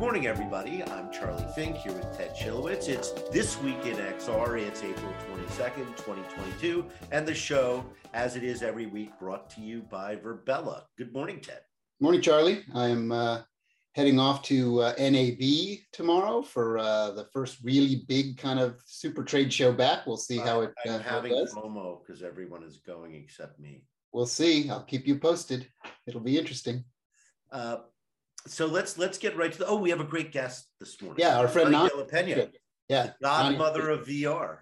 morning, everybody. I'm Charlie Fink here with Ted Schilowitz. It's This Week in XR. It's April 22nd, 2022. And the show, as it is every week, brought to you by Virbela. Good morning, Ted. Morning, Charlie. I'm uh, heading off to uh, NAB tomorrow for uh, the first really big kind of super trade show back. We'll see how it, I'm uh, it having does. FOMO because everyone is going except me. We'll see. I'll keep you posted. It'll be interesting. Uh, so let's let's get right to the. Oh, we have a great guest this morning. Yeah, our friend Nonny Nonny. La Peña, Yeah, godmother of VR.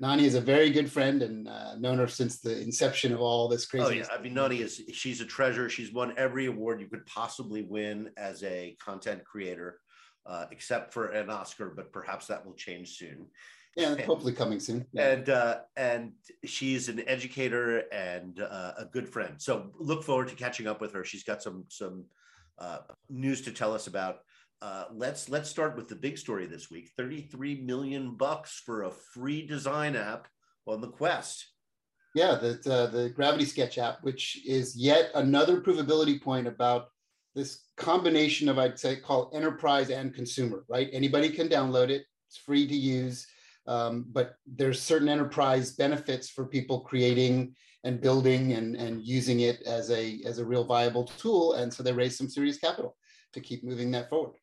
Nonny is a very good friend and uh, known her since the inception of all this crazy. Oh yeah, I mean Nonny is she's a treasure. She's won every award you could possibly win as a content creator, uh, except for an Oscar, but perhaps that will change soon. Yeah, hopefully coming soon. Yeah. And uh, and she's an educator and uh, a good friend. So look forward to catching up with her. She's got some some uh, news to tell us about. Uh, let's let's start with the big story this week. Thirty three million bucks for a free design app on the Quest. Yeah, the, uh, the Gravity Sketch app, which is yet another provability point about this combination of, I'd say, call enterprise and consumer, right? Anybody can download it, it's free to use, um, but there's certain enterprise benefits for people creating and building and, and using it as a, as a real viable tool. And so they raised some serious capital to keep moving that forward.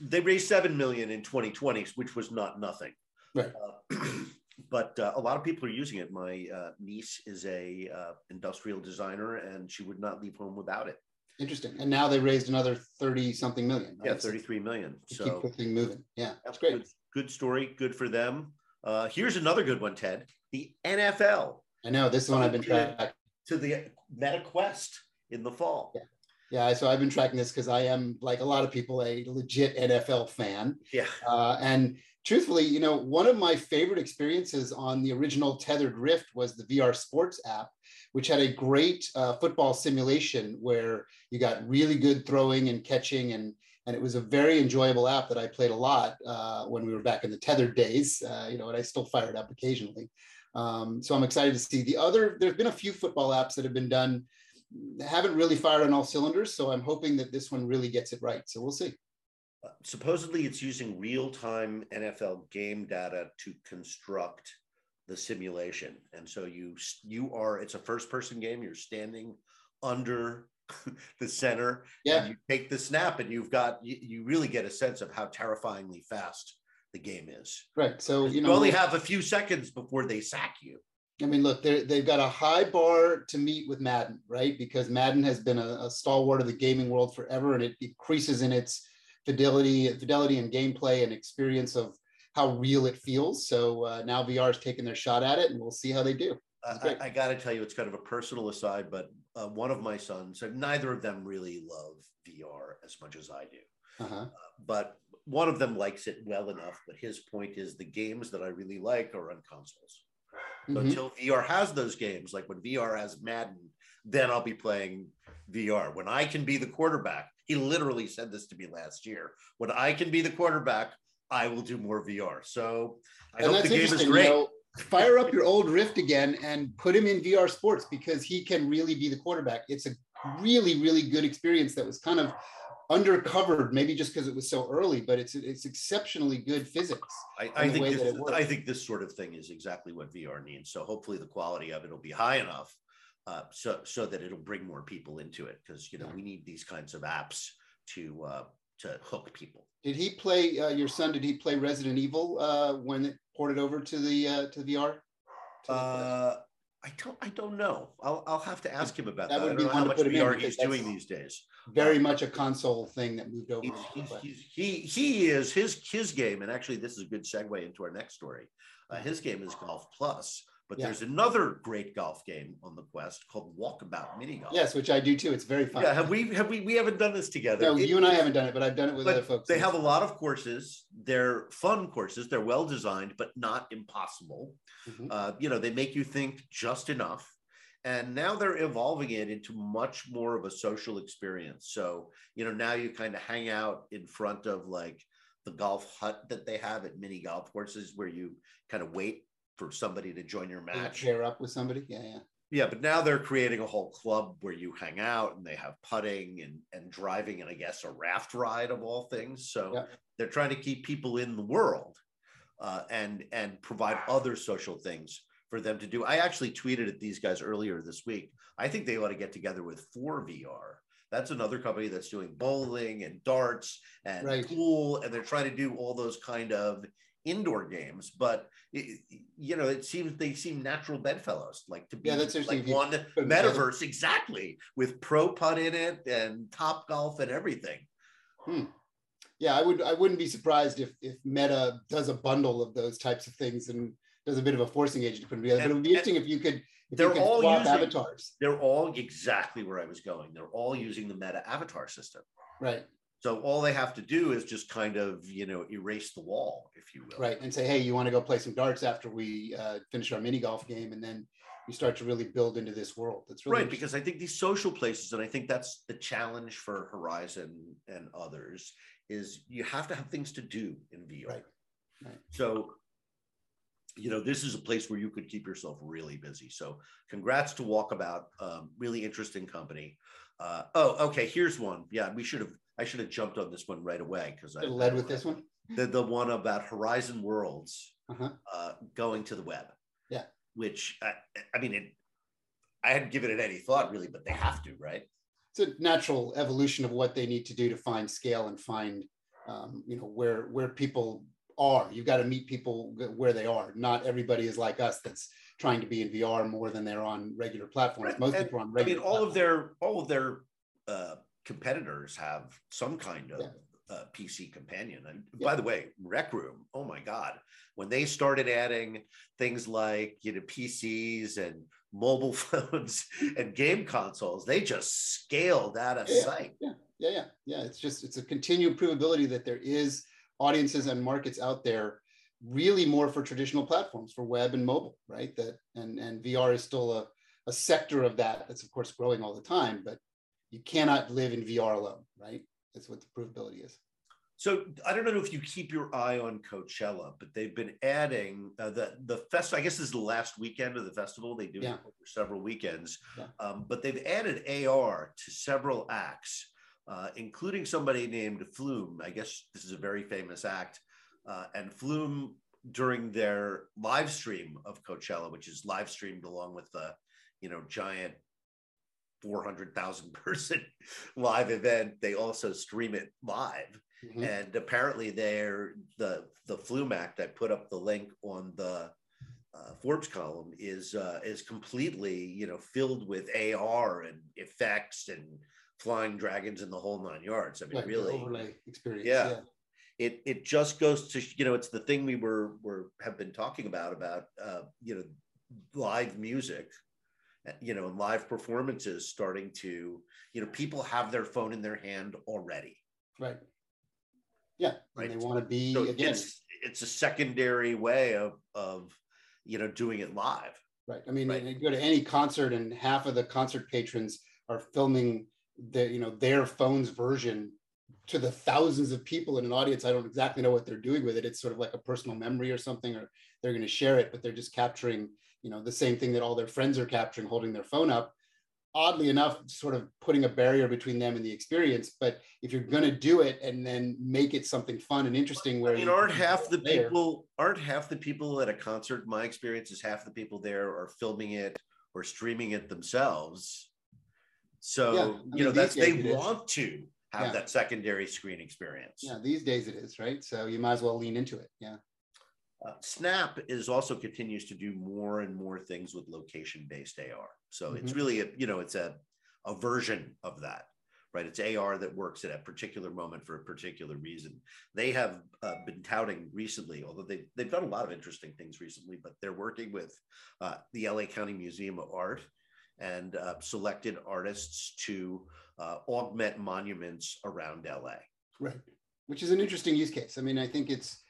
They raised seven million in 2020, which was not nothing. Right. Uh, but uh, a lot of people are using it. My uh, niece is a uh, industrial designer, and she would not leave home without it. Interesting. And now they raised another 30 something million. Yeah, right? So 33 million. So keep the thing moving. Yeah, that's Good, great. good story. Good for them. Uh, here's another good one, Ted. The NFL I know this is one I've been tracking. to the Meta Quest in the fall. Yeah. Yeah, so I've been tracking this because I am, like a lot of people, a legit NFL fan. Yeah. Uh, and truthfully, you know, one of my favorite experiences on the original Tethered Rift was the VR Sports app, which had a great uh, football simulation where you got really good throwing and catching, and and it was a very enjoyable app that I played a lot uh, when we were back in the Tethered days. Uh, you know, and I still fire it up occasionally. Um, so I'm excited to see the other. There's been a few football apps that have been done haven't really fired on all cylinders. So I'm hoping that this one really gets it right. So we'll see. Supposedly, it's using real-time NFL game data to construct the simulation, and so you you are it's a first-person game. You're standing under the center, Yeah. and you take the snap, and you've got you, you really get a sense of how terrifyingly fast the game is. Right. So, You, you know, only have a few seconds before they sack you. I mean, look, they've got a high bar to meet with Madden, right? Because Madden has been a, a stalwart of the gaming world forever, and it increases in its fidelity, fidelity and gameplay and experience of how real it feels. So uh, now VR is taking their shot at it, and we'll see how they do. I. I, got to tell you, it's kind of a personal aside, but uh, one of my sons, and neither of them really love VR as much as I do, Uh-huh. but one of them likes it well enough. But his point is the games that I really like are on consoles. So Mhm. until VR has those games, like when VR has Madden, then I'll be playing VR. When I can be the quarterback, he literally said this to me last year. When I can be the quarterback, I will do more VR. So I And hope the game is great. You know, fire up your old Rift again and put him in VR Sports because he can really be the quarterback. It's a really, really good experience that was kind of undercovered, maybe just because it was so early, but it's it's exceptionally good physics. I, I think this, that it works. I think this sort of thing is exactly what VR needs. So hopefully the quality of it will be high enough, uh, so so that it'll bring more people into it. Because you know Yeah. we need these kinds of apps to uh, to hook people. Did he play uh, your son? Did he play Resident Evil uh, when it ported over to the uh, to VR? To the- Uh, I don't I don't know. I'll I'll have to ask him about That that. would I be how much VR he's doing these days. very much a console thing that moved over. He's, he's, he he is his his game, and actually this is a good segue into our next story. Uh, his game is Golf Plus, but Yeah. there's another great golf game on the Quest called Walkabout Mini Golf. Yes, which I do too. It's very fun. Yeah, have we have we we haven't done this together? no, It- you and I haven't done it, but I've done it with other folks. They have a lot of courses. They're fun courses. They're well designed, but not impossible. Mhm. Uh, you know, they make you think just enough. And now they're evolving it into much more of a social experience. So, you know, now you kind of hang out in front of like the golf hut that they have at mini golf courses where you kind of wait for somebody to join your match. pair up with somebody. Yeah, yeah. Yeah, but now they're creating a whole club where you hang out and they have putting and, and driving and I guess a raft ride of all things. So yeah. they're trying to keep people in the world uh, and and provide other social things for them to do. I actually tweeted at these guys earlier this week. I think they ought to get together with ForeVR. That's another company that's doing bowling and darts and right. pool, and they're trying to do all those kind of indoor games. But it, you know, it seems they seem natural bedfellows, like to be yeah, that's like one metaverse exactly with pro putt in it and top golf and everything. Hmm yeah, I would I wouldn't be surprised if if Meta does a bundle of those types of things and does a bit of a forcing agent to put them together. but it would be interesting if you could if they're you could all using, avatars. They're all exactly where I was going. They're all using the Meta avatar system. Right. So all they have to do is just kind of you know erase the wall, if you will. Right, and say, hey, you want to go play some darts after we uh, finish our mini golf game, and then you start to really build into this world. That's really right because I think these social places, and I think that's the challenge for Horizon and others, is you have to have things to do in VR. Right. right. So, you know, this is a place where you could keep yourself really busy. So, congrats to Walkabout. Um, really interesting company. Uh, oh, okay. Here's one. Yeah, we should have. I should have jumped on this one right away because I led with this one. The the one about Horizon Worlds uh-huh. uh, going to the web. Yeah. Which I, I mean, it, I hadn't given it any thought really, but they have to, right? it's a natural evolution of what they need to do to find scale and find um, you know where where people are. You've got to meet people where they are. Not everybody is like us that's trying to be in vr more than they're on regular platforms. Most and, people are on regular i mean all platforms. of their all of their uh, competitors have some kind of yeah. uh, pc companion. And yeah. by the way rec room oh my god. When they started adding things like you know pcs and mobile phones and game consoles they just scaled out of yeah, sight. yeah yeah yeah. Yeah it's just it's a continued provability that there is audiences and markets out there really more for traditional platforms for web and mobile right that and and vr is still a, a sector of that that's of course growing all the time but you cannot live in vr alone right that's what the provability is so I don't know if you keep your eye on Coachella, but they've been adding uh, the the fest. I guess this is the last weekend of the festival. They do yeah. it over several weekends, yeah. um, but they've added AR to several acts, uh, including somebody named Flume. I guess this is a very famous act, uh, and Flume during their live stream of Coachella, which is live streamed along with the you know giant 400,000 person live event. They also stream it live. Mm-hmm. And apparently, they're the the Flume Act. I put up the link on the uh, Forbes column is uh, is completely you know filled with AR and effects and flying dragons in the whole nine yards. I mean, really overlay experience. Yeah. yeah. It, it just goes to you know it's the thing we were were have been talking about about uh, you know live music you know and live performances starting to you know people have their phone in their hand already right yeah, right. they want to be so again. It's, it's a secondary way of of you know doing it live. Right. I mean, right. you go to any concert, and half of the concert patrons are filming the you know their phone's version to the thousands of people in an audience. I don't exactly know what they're doing with it. It's sort of like a personal memory or something, or they're going to share it, but they're just capturing you know the same thing that all their friends are capturing, holding their phone up oddly enough sort of putting a barrier between them and the experience but if you're going to do it and then make it something fun and interesting where I mean, aren't half the there, people aren't half the people at a concert my experience is half the people there are filming it or streaming it themselves so yeah, I mean, you know that's they want to have yeah. that secondary screen experience yeah these days it is right so you might as well lean into it yeah uh, Snap is also continues to do more and more things with location-based AR. So mm-hmm. it's really a you know it's a a version of that, right? It's AR that works at a particular moment for a particular reason. They have uh, been touting recently, although they they've done a lot of interesting things recently, but they're working with uh, the LA County Museum of Art and uh, selected artists to uh, augment monuments around LA. Right, which is an interesting use case. I mean, I think it's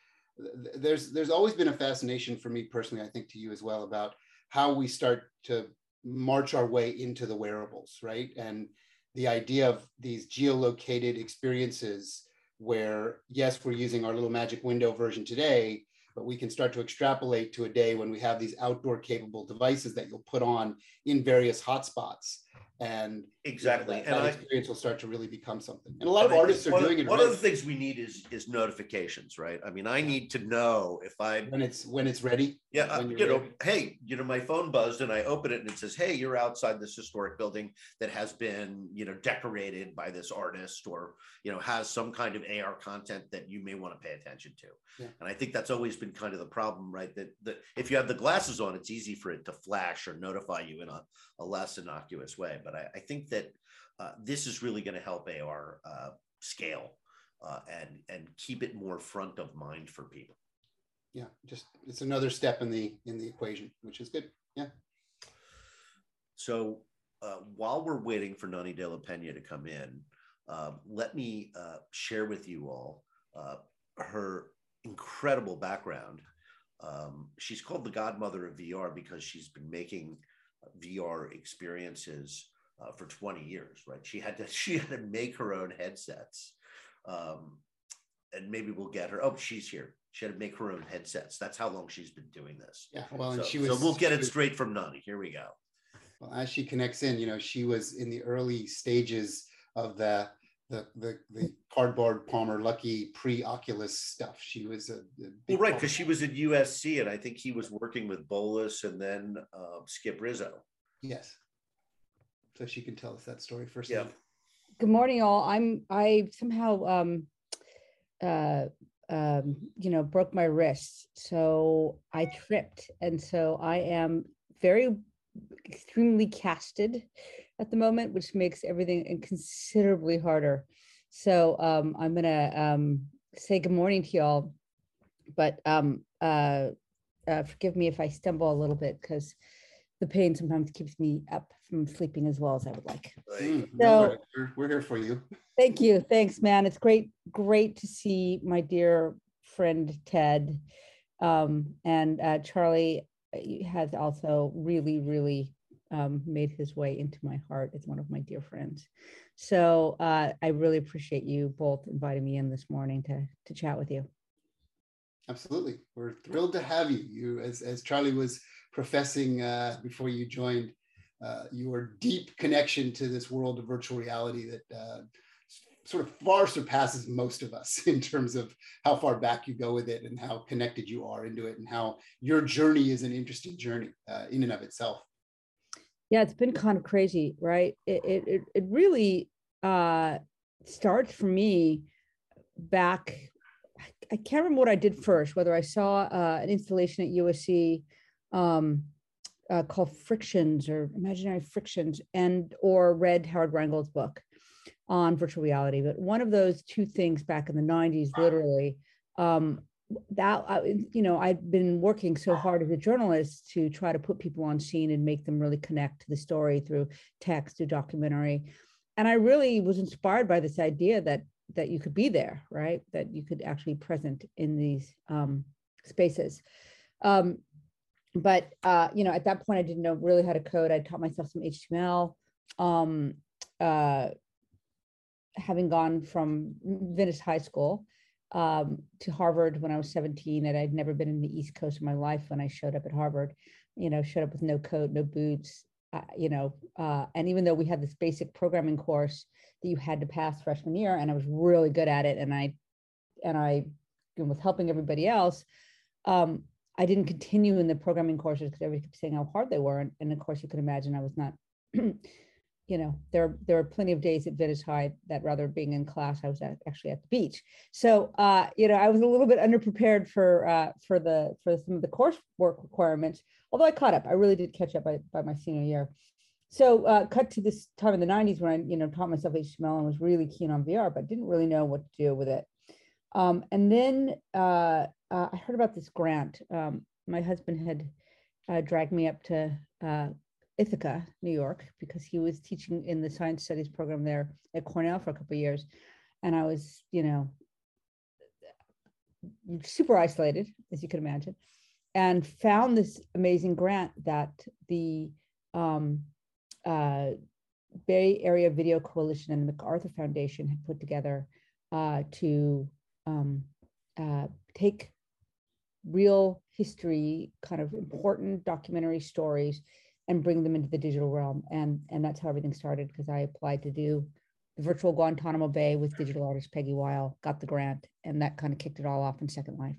there's there's always been a fascination for me personally, I think to you as well, about how we start to march our way into the wearables, right? And the idea of these geolocated experiences where yes, we're using our little magic window version today, but we can start to extrapolate to a day when we have these outdoor capable devices that you'll put on in various hotspots and exactly you know, that, and that I, experience will start to really become something. And a lot of artists are doing it one right. of the things we need is is notifications right? I mean i need to know if i when it's when it's ready yeah uh, you know hey you know my phone buzzed and i open it and it says hey you're outside this historic building that has been you know decorated by this artist or you know has some kind of ar content that you may want to pay attention to. Yeah. and i think that's always been kind of the problem right? That, that if you have the glasses on it's easy for it to flash or notify you in a, a less innocuous way but i, I think that uh, this is really going to help AR uh, scale uh, and and keep it more front of mind for people. yeah just it's another step in the in the equation which is good yeah So uh, while we're waiting for Nonny de la Peña to come in, uh, let me uh, share with you all uh, her incredible background. Um, she's called the godmother of VR because she's been making VR experiences uh, for 20 years, right? She had to she had to make her own headsets. Um, and maybe we'll get her. Oh, she's here. She had to make her own headsets. That's how long she's been doing this. yeah well and she was so we'll get it straight from Nonny. Here we go. well, as she connects in, you know, she was in the early stages of the the the, the cardboard Palmer Luckey pre-Oculus stuff. She was a, a Well, right, because she was at USC, and I think he was working with Bolas and then uh, Skip Rizzo. yes. So she can tell us that story first. Yeah. Good morning, all. I'm I somehow um uh um you know broke my wrist, so I tripped, and so I am very extremely casted at the moment, which makes everything considerably harder. So um I'm gonna um say good morning to y'all, but um uh, uh forgive me if I stumble a little bit because the pain sometimes keeps me up from sleeping as well as I would like. Mm, So- no, we're, we're here for you. Thank you. Thanks, man. It's great, great to see my dear friend Ted. Um, and uh, Charlie uh, has also really, really um, made his way into my heart as one of my dear friends. So uh, I really appreciate you both inviting me in this morning to to chat with you. Absolutely. We're thrilled to have you. You, as, as Charlie was professing uh, before you joined, uh, your deep connection to this world of virtual reality that uh, sort of far surpasses most of us in terms of how far back you go with it and how connected you are into it and how your journey is an interesting journey uh, in and of itself. Yeah, it's been kind of crazy, right? It it it, really uh, starts for me back. I- can't remember what I did first. Whether I saw uh, an installation at USC um, uh, called Frictions or Imaginary Frictions, and or read Howard Rheingold's book on virtual reality. But one of those two things back in the '90s, literally. Um, that I, you know i'd been working so hard as a journalist to try to put people on scene and make them really connect to the story through text through documentary. And i really was inspired by this idea that that you could be there right? That you could actually present in these um, spaces. Um, but uh, you know at that point i didn't know really how to code. I taught myself some html um, uh, having gone from venice high school um, to Harvard when I was 17, and I'd never been in the East Coast of my life when I showed up at Harvard. You know, showed up with no coat, no boots. Uh, you know, uh, and even though we had this basic programming course that you had to pass freshman year, and I was really good at it, and I, and I was helping everybody else. Um, I didn't continue in the programming courses because everybody kept saying how hard they were, and, and of course you could imagine I was not. you know, there there are plenty of days at High that rather being in class, I was at, actually at the beach. So uh, you know, I was a little bit underprepared for uh, for the for some of the coursework requirements. Although I caught up, I really did catch up by, by my senior year. So uh, cut to this time in the '90s when I you know taught myself HTML and was really keen on VR, but didn't really know what to do with it. Um, and then uh, uh, I heard about this grant. Um, my husband had uh, dragged me up to uh, Ithaca, New York, because he was teaching in the science studies program there at Cornell for a couple of years. And I was, you know, super isolated, as you can imagine, and found this amazing grant that the um, uh, Bay Area Video Coalition and the MacArthur Foundation had put together uh, to um, uh, take real history, kind of important documentary stories, and bring them into the digital realm. And and that's how everything started because I applied to do the virtual Guantanamo Bay with digital artist Peggy Weil, got the grant, and that kind of kicked it all off in Second Life.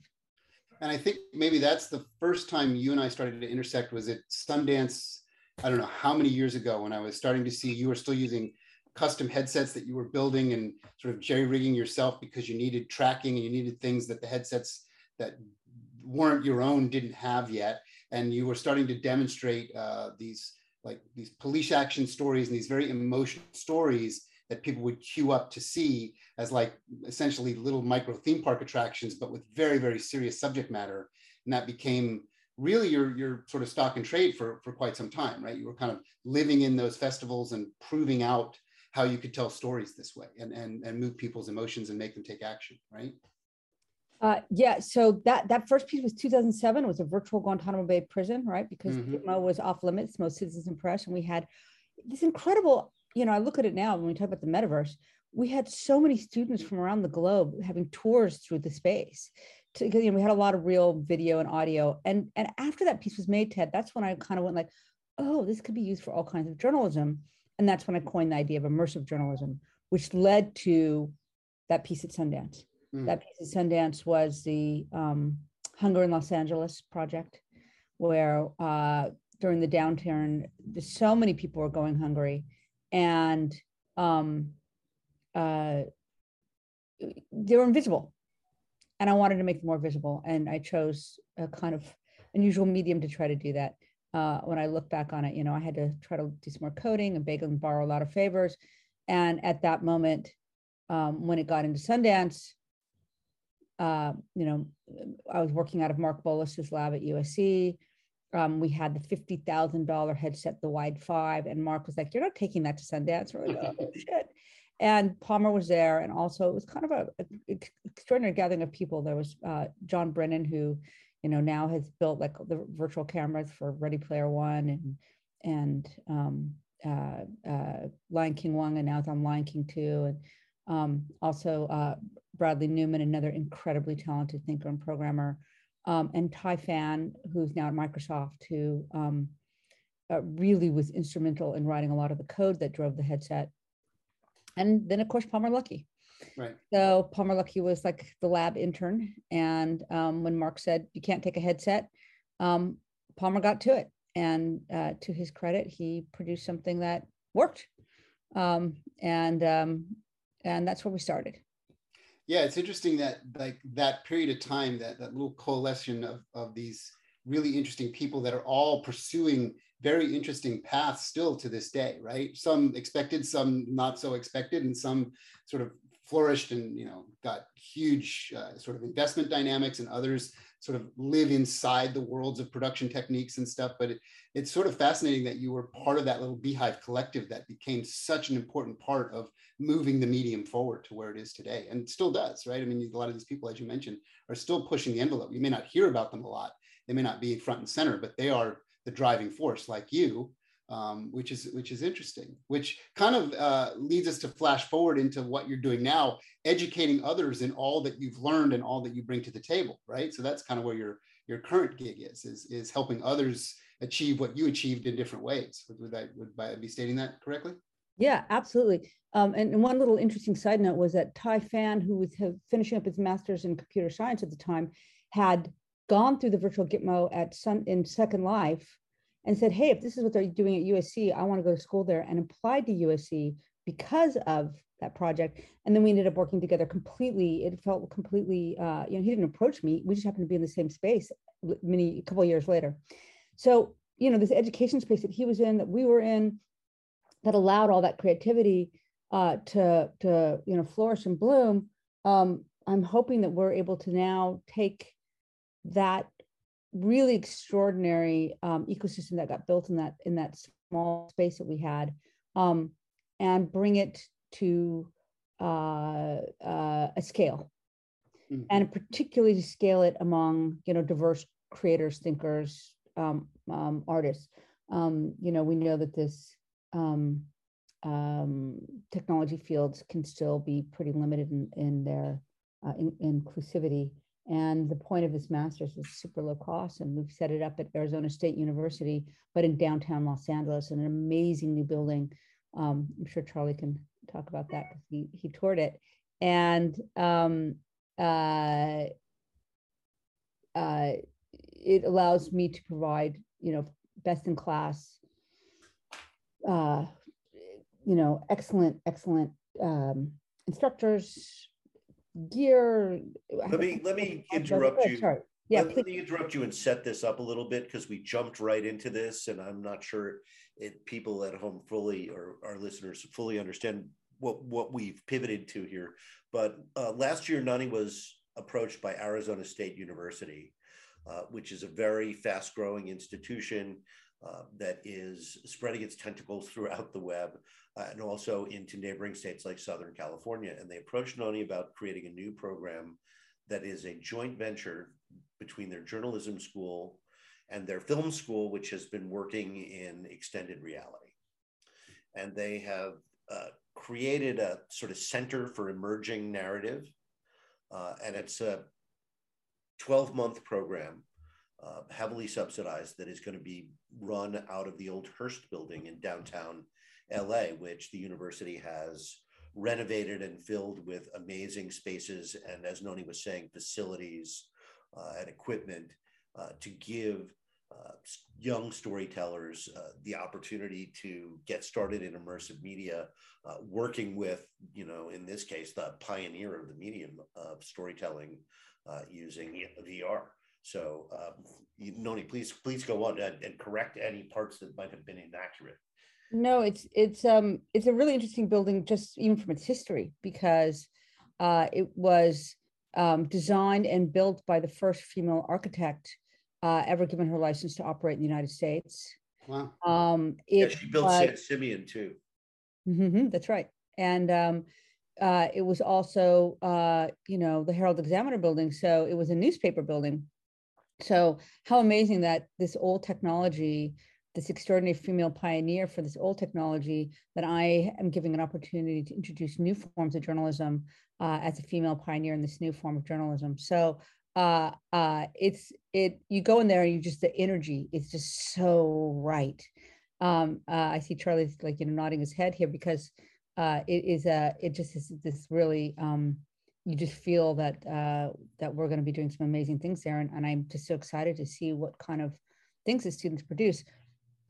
And I think maybe that's the first time you and I started to intersect was at Sundance. I don't know how many years ago when I was starting to see you were still using custom headsets that you were building and sort of jerry rigging yourself because you needed tracking and you needed things that the headsets that weren't your own didn't have yet and you were starting to demonstrate uh, these like these police action stories and these very emotional stories that people would queue up to see as like essentially little micro theme park attractions but with very very serious subject matter. And that became really your your sort of stock and trade for for quite some time right? You were kind of living in those festivals and proving out how you could tell stories this way and and and move people's emotions and make them take action right uh, yeah, so that that first piece was 2007. It was a virtual Guantanamo Bay prison, right? Because mm was off limits, most citizens press, and we had this incredible. You know, I look at it now when we talk about the metaverse. We had so many students from around the globe having tours through the space. To, you know, we had a lot of real video and audio, and and after that piece was made, Ted, that's when I kind of went like, oh, this could be used for all kinds of journalism. And that's when I coined the idea of immersive journalism, which led to that piece at Sundance. Mm. That piece at Sundance was the um, Hunger in Los Angeles project, where uh, during the downturn, so many people were going hungry, and um, uh, they were invisible. And I wanted to make them more visible, and I chose a kind of unusual medium to try to do that uh, when I look back on it, you know, I had to try to do some more coding and beg and borrow a lot of favors. And at that moment, um, when it got into Sundance, uh, you know, I was working out of Mark Bolas's lab at USC. Um, we had the fifty thousand dollar headset, the Wide Five, and Mark was like, "You're not taking that to Sundance." We're like, "Oh shit!" And Palmer was there, and also it was kind of a, a extraordinary gathering of people. There was uh, John Brennan, who you know now has built like the virtual cameras for Ready Player One and and um, uh, uh, Lion King One, and now it's on Lion King Two, and um, also uh, Bradley Newman, another incredibly talented thinker and programmer, um, and Thai Phan, who's now at Microsoft, who um, uh, really was instrumental in writing a lot of the code that drove the headset. And then, of course, Palmer Luckey, Right. So Palmer Luckey was like the lab intern. And um, when Mark said, you can't take a headset, um, Palmer got to it. And uh, to his credit, he produced something that worked. Um, and um, and that's where we started. Yeah, it's interesting that like that period of time, that that little coalition of, of these really interesting people that are all pursuing very interesting paths still to this day, right? Some expected, some not so expected, and some sort of flourished and you know got huge uh, sort of investment dynamics and others sort of live inside the worlds of production techniques and stuff. But it, it's sort of fascinating that you were part of that little beehive collective that became such an important part of moving the medium forward to where it is today and still does right? I mean a lot of these people as you mentioned are still pushing the envelope. You may not hear about them a lot. They may not be front and center but they are the driving force like you um, which is which is interesting. Which kind of uh, leads us to flash forward into what you're doing now, educating others in all that you've learned and all that you bring to the table, right? So that's kind of where your your current gig is is is helping others achieve what you achieved in different ways. Would, would I would I be stating that correctly? Yeah, absolutely. Um, and, and, one little interesting side note was that Thai Phan, who was finishing up his master's in computer science at the time, had gone through the virtual Gitmo at Sun in Second Life and said, hey, if this is what they're doing at USC, I want to go to school there and applied to USC because of that project. And then we ended up working together completely. It felt completely, uh, you know, he didn't approach me. We just happened to be in the same space many, a couple years later. So, you know, this education space that he was in, that we were in, that allowed all that creativity uh, to, to, you know, flourish and bloom. Um, I'm hoping that we're able to now take that really extraordinary um, ecosystem that got built in that in that small space that we had, um, and bring it to uh, uh, a scale, mm-hmm. and particularly to scale it among you know diverse creators, thinkers, um, um artists. Um, you know, we know that this um, technology fields can still be pretty limited in, in their uh, in, inclusivity And the point of his master's is super low cost. And we've set it up at Arizona State University, but in downtown Los Angeles, in an amazing new building. Um, I'm sure Charlie can talk about that because he, he toured it. And um, uh, uh, it allows me to provide, you know, best in class, uh, you know, excellent, excellent um, instructors, gear. Let me let me interrupt you. Sorry. Yeah, let, let, me interrupt you and set this up a little bit because we jumped right into this, and I'm not sure it, people at home fully or our listeners fully understand what what we've pivoted to here. But uh, last year, Nonny was approached by Arizona State University, uh, which is a very fast growing institution uh, that is spreading its tentacles throughout the web uh, and also into neighboring states like Southern California. And they approached Nonny about creating a new program that is a joint venture between their journalism school and their film school, which has been working in extended reality. And they have uh, created a sort of center for emerging narrative. Uh, and it's a 12 month program, uh, heavily subsidized, that is going to be run out of the old Hearst building in downtown LA, which the university has renovated and filled with amazing spaces. And as Nonny was saying, facilities uh, and equipment uh, to give uh, young storytellers uh, the opportunity to get started in immersive media, uh, working with, you know, in this case, the pioneer of the medium of storytelling uh, using VR. So, um, Nonny, please, please go on and, and, correct any parts that might have been inaccurate. No, it's it's um it's a really interesting building, just even from its history, because uh, it was um, designed and built by the first female architect uh, ever given her license to operate in the United States. Wow. Um, it, yeah, she built uh, San Simeon too. Mm-hmm, that's right, and um, uh, it was also uh, you know the Herald Examiner building, so it was a newspaper building. So how amazing that this old technology this extraordinary female pioneer for this old technology that I am giving an opportunity to introduce new forms of journalism uh, as a female pioneer in this new form of journalism. So uh, uh, it's it you go in there and you just the energy is just so right. Um, uh, I see Charlie's like you know nodding his head here because uh, it is a it just is this really um, you just feel that uh, that we're going to be doing some amazing things there, and, and I'm just so excited to see what kind of things the students produce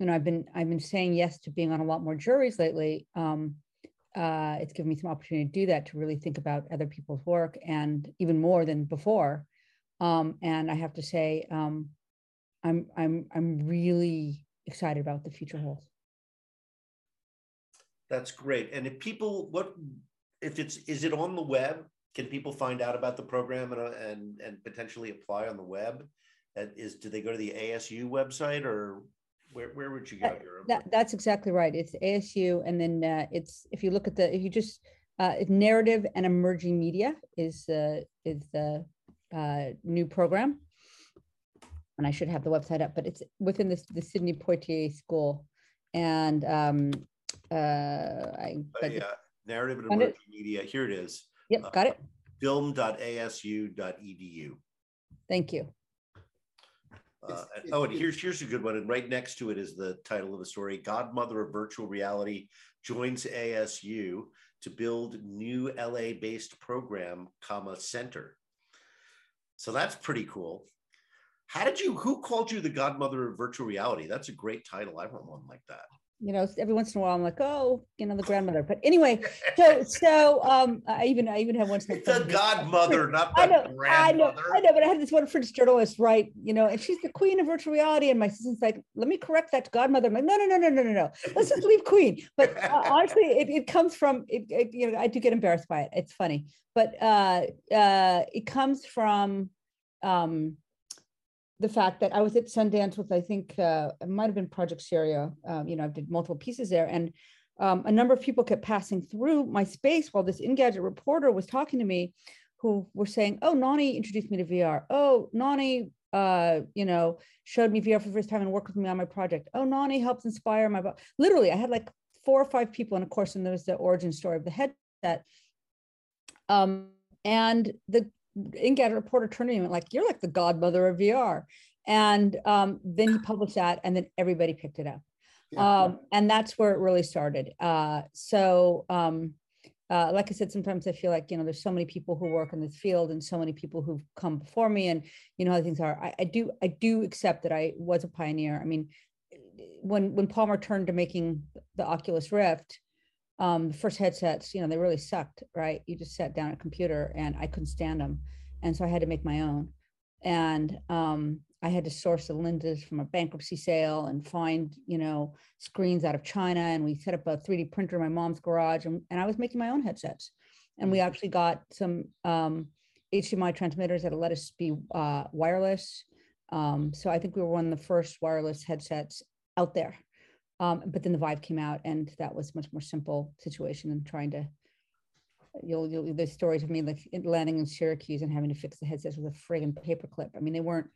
you know, I've been I've been saying yes to being on a lot more juries lately. Um, uh, it's given me some opportunity to do that to really think about other people's work and even more than before. Um, and I have to say, um, I'm I'm I'm really excited about the future holds. That's great. And if people, what if it's is it on the web? Can people find out about the program and and and potentially apply on the web? Is do they go to the ASU website or where, where would you go here? That, that's exactly right. It's ASU, and then uh, it's if you look at the if you just uh, narrative and emerging media is uh, is the uh, new program, and I should have the website up, but it's within the the Sidney Poitier School, and um, uh, I but yeah, narrative and emerging it. media. Here it is. Yep, got it. Uh, film.asu.edu. Thank you. Uh, oh, and here's here's a good one, and right next to it is the title of the story: "Godmother of Virtual Reality joins ASU to build new LA-based program, comma center." So that's pretty cool. How did you? Who called you the godmother of virtual reality? That's a great title. I want one like that you know, every once in a while I'm like, oh, you know, the grandmother. But anyway, so so um I even I even have one. It's a godmother, not the I know, grandmother. I know, I know, but I had this one French journalist, right? You know, and she's the queen of virtual reality. And my sister's like, let me correct that to godmother. I'm like, no, no, no, no, no, no, no. Let's just leave queen. But uh, honestly, it, it comes from it, it, you know, I do get embarrassed by it. It's funny. But uh uh it comes from um the fact that I was at Sundance with, I think uh, it might have been Project Syria. Um, you know, I did multiple pieces there, and um, a number of people kept passing through my space while this Engadget reporter was talking to me, who were saying, "Oh, Nonny introduced me to VR. Oh, Nonny, uh, you know, showed me VR for the first time and worked with me on my project. Oh, Nonny helped inspire my." Literally, I had like four or five people, and of course, and there was the origin story of the headset. Um, and the Engadget reporter turned to me and went like, "You're like the godmother of VR." And um, then he published that, and then everybody picked it up. Yeah. Um, and that's where it really started. Uh, so, um, uh, like I said, sometimes I feel like you know there's so many people who work in this field and so many people who've come before me, and you know how things are. I, I do I do accept that I was a pioneer. I mean, when when Palmer turned to making the Oculus Rift, um, the first headsets, you know, they really sucked, right? You just sat down at a computer and I couldn't stand them. And so I had to make my own. And um, I had to source the lenses from a bankruptcy sale and find, you know, screens out of China. And we set up a 3D printer in my mom's garage and, and I was making my own headsets. And we mm. actually got some um, HDMI transmitters that let us be uh, wireless. Um, so I think we were one of the first wireless headsets out there. Um, but then the Vive came out, and that was much more simple situation than trying to. You'll, you'll there's stories of me like landing in Syracuse and having to fix the headsets with a friggin' paperclip. I mean, they weren't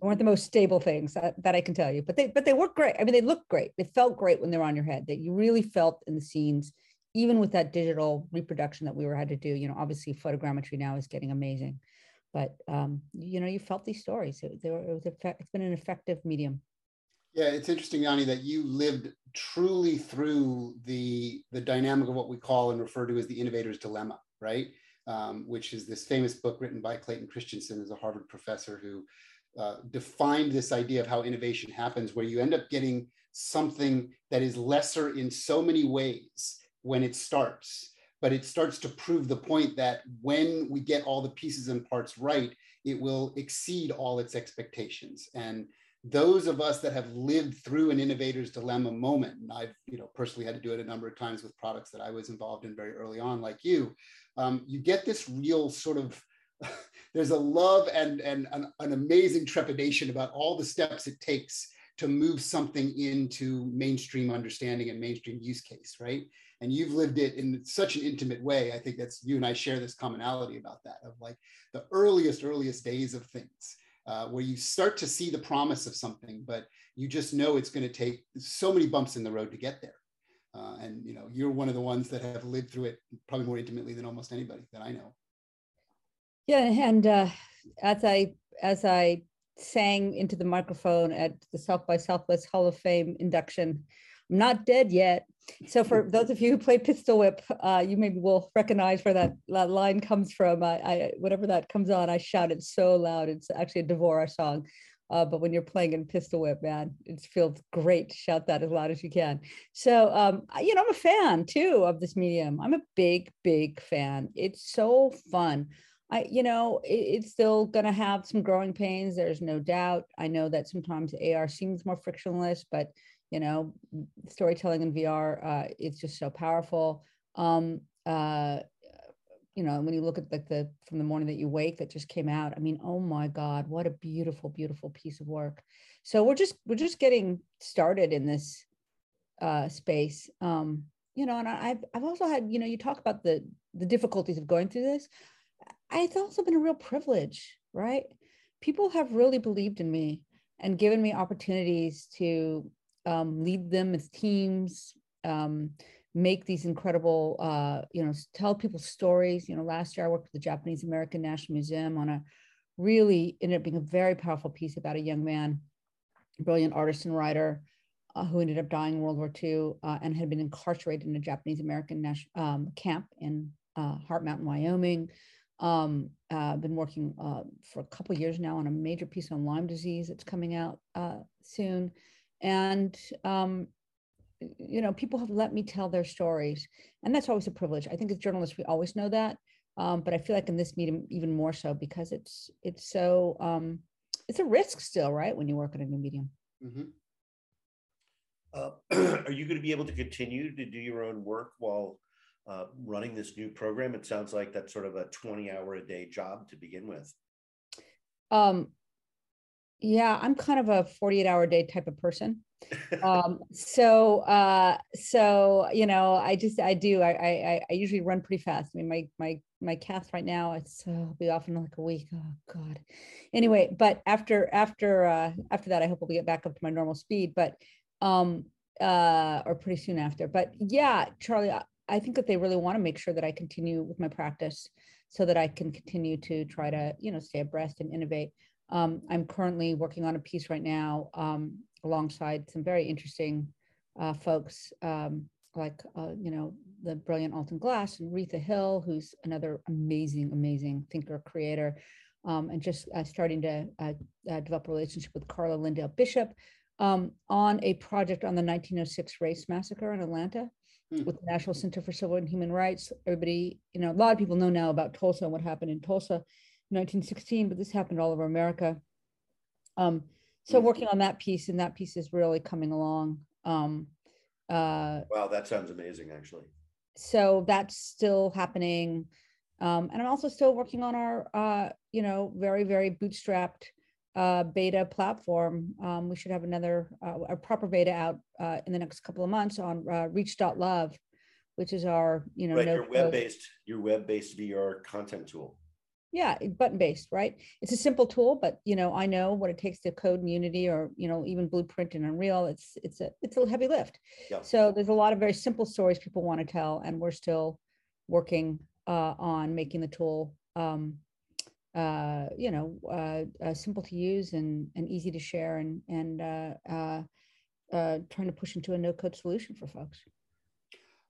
weren't the most stable things that, that I can tell you, but they but they work great. I mean, they look great. They felt great when they were on your head. That you really felt in the scenes, even with that digital reproduction that we were had to do. You know, obviously photogrammetry now is getting amazing, but um, you know, you felt these stories. It, they were, it was it's been an effective medium. Yeah, it's interesting, Nonny, that you lived truly through the the dynamic of what we call and refer to as the innovator's dilemma, right? Um, which is this famous book written by Clayton Christensen, as a Harvard professor who uh, defined this idea of how innovation happens, where you end up getting something that is lesser in so many ways when it starts, but it starts to prove the point that when we get all the pieces and parts right, it will exceed all its expectations. And those of us that have lived through an innovator's dilemma moment, and I've you know personally had to do it a number of times with products that I was involved in very early on, like you, um, you get this real sort of there's a love and, and an, an amazing trepidation about all the steps it takes to move something into mainstream understanding and mainstream use case, right? And you've lived it in such an intimate way. I think that's you and I share this commonality about that of like the earliest, earliest days of things uh, where you start to see the promise of something, but you just know it's going to take so many bumps in the road to get there. Uh, and you know, you're one of the ones that have lived through it probably more intimately than almost anybody that I know. Yeah, and uh, as I as I sang into the microphone at the South by Southwest Hall of Fame induction, I'm not dead yet. So for those of you who play Pistol Whip, uh, you maybe will recognize where that, that line comes from. I, I, whatever that comes on, I shout it so loud. It's actually a Dvorak song. Uh, but when you're playing in Pistol Whip, man, it feels great to shout that as loud as you can. So, um, you know, I'm a fan too of this medium. I'm a big, big fan. It's so fun. I, you know, it, it's still going to have some growing pains. There's no doubt. I know that sometimes AR seems more frictionless, but you know storytelling in vr uh, it's just so powerful. Um, uh, you know when you look at like the from the morning that you wake that just came out i mean oh my god what a beautiful beautiful piece of work. So we're just we're just getting started in this uh, space. Um, you know and i've i've also had you know you talk about the the difficulties of going through this. It's also been a real privilege right? People have really believed in me and given me opportunities to um, lead them as teams, um, make these incredible, uh, you know, tell people stories. You know, last year I worked with the Japanese American National Museum on a really ended up being a very powerful piece about a young man, brilliant artist and writer, uh, who ended up dying in World War II uh, and had been incarcerated in a Japanese American um, camp in uh, Heart Mountain, Wyoming. Um, uh, been working uh, for a couple years now on a major piece on Lyme disease that's coming out uh, soon and um, you know people have let me tell their stories and that's always a privilege. I think as journalists we always know that um, but i feel like in this medium even more so because it's it's so um, it's a risk still right when you work in a new medium. Mm-hmm. uh, are you going to be able to continue to do your own work while uh, running this new program? It sounds like that's sort of a 20 hour a day job to begin with. Um, yeah i'm kind of a 48 hour day type of person um so uh so you know i just i do I, I i usually run pretty fast i mean my my my cast right now it's uh, i'll be off in like a week oh god anyway but after after uh after that i hope we'll get back up to my normal speed but um uh or pretty soon after but yeah charlie I, I think that they really want to make sure that I continue with my practice. so that I can continue to try to, you know, stay abreast and innovate. Um, I'm currently working on a piece right now um, alongside some very interesting uh, folks um, like, uh, you know, the brilliant Alton Glass and Retha Hill, who's another amazing, amazing thinker, creator, um, and just uh, starting to uh, uh, develop a relationship with Carla Lindale Bishop um, on a project on the 1906 race massacre in Atlanta hmm. with the National Center for Civil and Human Rights. Everybody, you know, a lot of people know now about Tulsa and what happened in Tulsa 1916, but this happened all over America. Um, so hmm. working on that piece, and that piece is really coming along. Um, uh, wow, that sounds amazing, actually. So that's still happening. Um, and I'm also still working on our, uh, you know, very, very bootstrapped uh, beta platform. Um, we should have another, uh, a proper beta out uh, in the next couple of months on uh, reach.love, which is our, you know, right, your web-based, your web-based VR content tool. Yeah, button-based, right? It's a simple tool, but you know, I know what it takes to code in Unity or you know even Blueprint and Unreal. It's it's a it's a heavy lift. Yeah. So there's a lot of very simple stories people want to tell, and we're still working uh, on making the tool um, uh, you know, uh, uh, simple to use and, and easy to share and, and uh, uh, uh, trying to push into a no code solution for folks.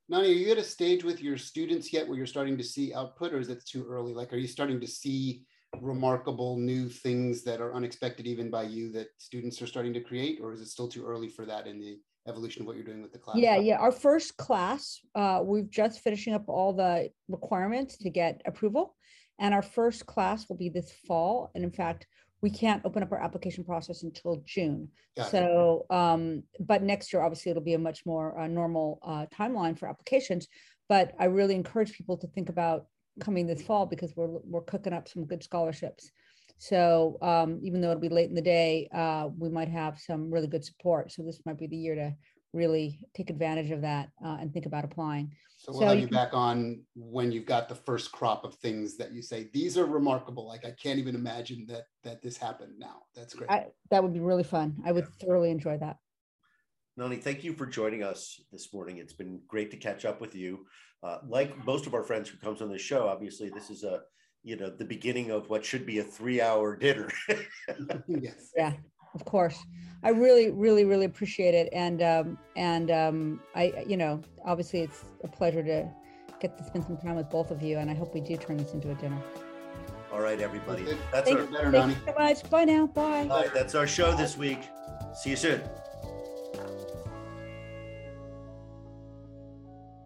Nonny, are you at a stage with your students yet where you're starting to see output or is it too early? Like, are you starting to see remarkable new things that are unexpected even by you that students are starting to create or is it still too early for that in the evolution of what you're doing with the class? Yeah, yeah. Our first class, uh, we've just finishing up all the requirements to get approval. And our first class will be this fall. And in fact, we can't open up our application process until June. Got so, um, but next year, obviously, it'll be a much more uh, normal uh, timeline for applications. But I really encourage people to think about coming this fall because we're we're cooking up some good scholarships. So um, even though it'll be late in the day, uh, we might have some really good support. So this might be the year to really take advantage of that uh, and think about applying. So we'll so have you, you back on when you've got the first crop of things that you say these are remarkable. Like I can't even imagine that that this happened now. That's great. I, that would be really fun. I would yeah. thoroughly enjoy that. Nonny, thank you for joining us this morning. It's been great to catch up with you. Uh, like most of our friends who comes on the show, obviously this is a you know the beginning of what should be a three-hour dinner. yes. Yeah of course. I really really really appreciate it. And um and um i you know obviously it's a pleasure to get to spend some time with both of you and i hope we do turn this into a dinner. All right everybody. That's thank, our thank you so much. Bye now. Bye. All right that's our show this week. See you soon